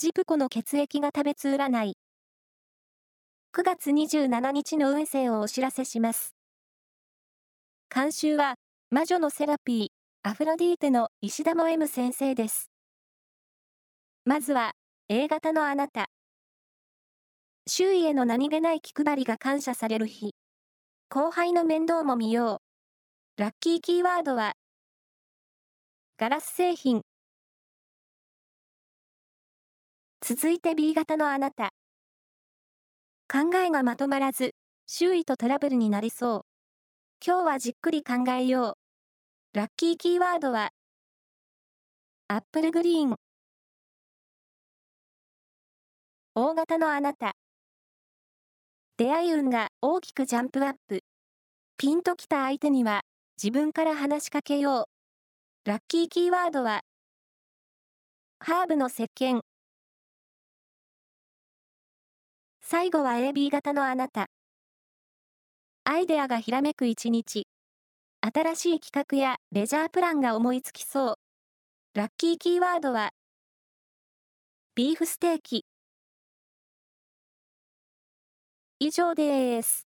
ジプコの血液が食べつ占い。9月27日の運勢をお知らせします。監修は、魔女のセラピー、アフロディーテの石田も M 先生です。まずは、A 型のあなた。周囲への何気ない気配りが感謝される日。後輩の面倒も見よう。ラッキーキーワードは、ガラス製品。続いて B 型のあなた。考えがまとまらず、周囲とトラブルになりそう。今日はじっくり考えよう。ラッキーキーワードは、アップルグリーン。 O 型のあなた。出会い運が大きくジャンプアップ。ピンときた相手には、自分から話しかけよう。ラッキーキーワードは、ハーブの石鹸。最後は AB 型のあなた。アイデアがひらめく一日。新しい企画やレジャープランが思いつきそう。ラッキーキーワードは、ビーフステーキ。以上です。